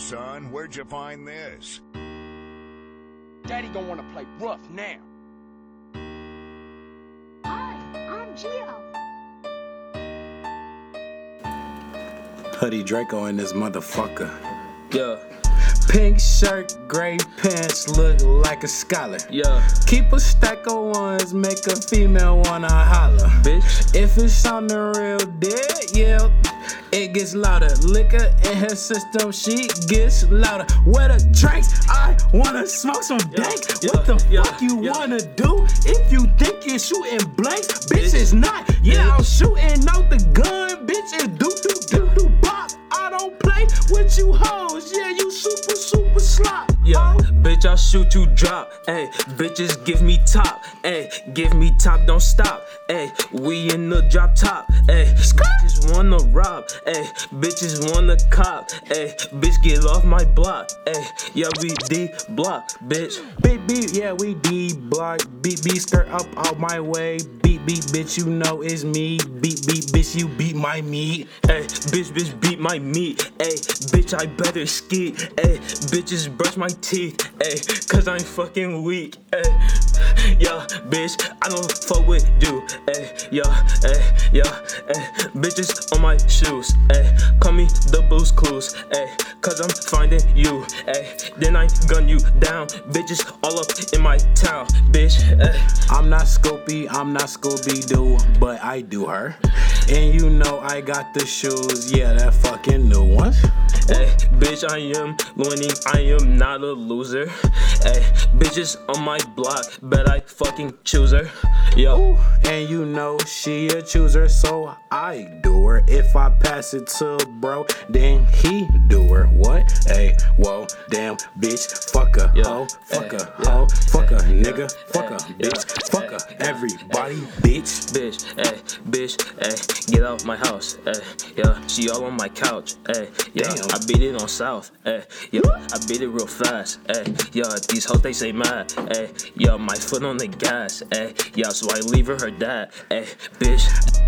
son. Where'd you find this? Daddy gonna wanna play rough now. Hi, I'm Gio. Hoodie Draco in this motherfucker. Yeah, Pink shirt, gray pants, look like a scholar. yeah, Keep a stack of ones, make a female wanna holler. bitch. If it's something real dead, yeah, it gets louder. Liquor in her system, she gets louder. Where the drinks? I wanna smoke some dank. yeah, what the yeah, fuck you yeah. wanna do? If you think you're shooting blanks, bitch, it's not. Yeah, I'm shooting out the gun, bitch. It's do do do do bop. I don't play with you hoes. Yeah, you super super slop. Yeah, Oh. bitch, I'll shoot you drop. Hey, bitches give me top. Hey, give me top, don't stop. Hey, we in the drop top. Ayy, bitches wanna rob. Ayy, bitches wanna cop. Ayy, bitch, get off my block. Ayy, yeah, we D block, bitch. Beat beat, yeah, we D block. Beat beat, skirt up out my way. Beat beat, bitch, you know it's me. Beat beat, bitch, you beat my meat. Ayy, bitch, bitch, beat my meat. Ayy, bitch, I better ski. Ayy, bitches brush my teeth. Ayy, cause I'm fucking weak. Ayy, yeah, bitch, I don't fuck with you. Ayy, yeah, ayy, yeah, ayy, bitches on my shoes. Ayy, call me the Blue's Clues. Ayy, cause I'm finding you. Ayy, then I gun you down. Bitches all up in my town. Bitch, ayy. I'm not Scooby, I'm not Scooby Doo, but I do her. And you know I got the shoes, yeah, that fucking new ones. Hey, bitch, I am winning. I am not a loser. Hey, bitches on my block, bet I fucking choose her. Yo, And you know she a chooser, so I do her. If I pass it to bro, then he do her. What? Hey, whoa, damn, bitch, fuck her, Yeah. hoe, fuck Hey, her, yeah. hoe, fuck Hey, nigga, fuck her, bitch, fuck her, everybody, bitch. bitch, hey, bitch, hey, get out my house. Hey, yeah, she all on my couch. Hey, yeah, Damn. I beat it on South. Hey, yeah, I beat it real fast. Hey, yeah, these hoes they say mad. Hey, yeah, my foot on the gas. Hey, yeah, so I leave her her dad. Hey, bitch.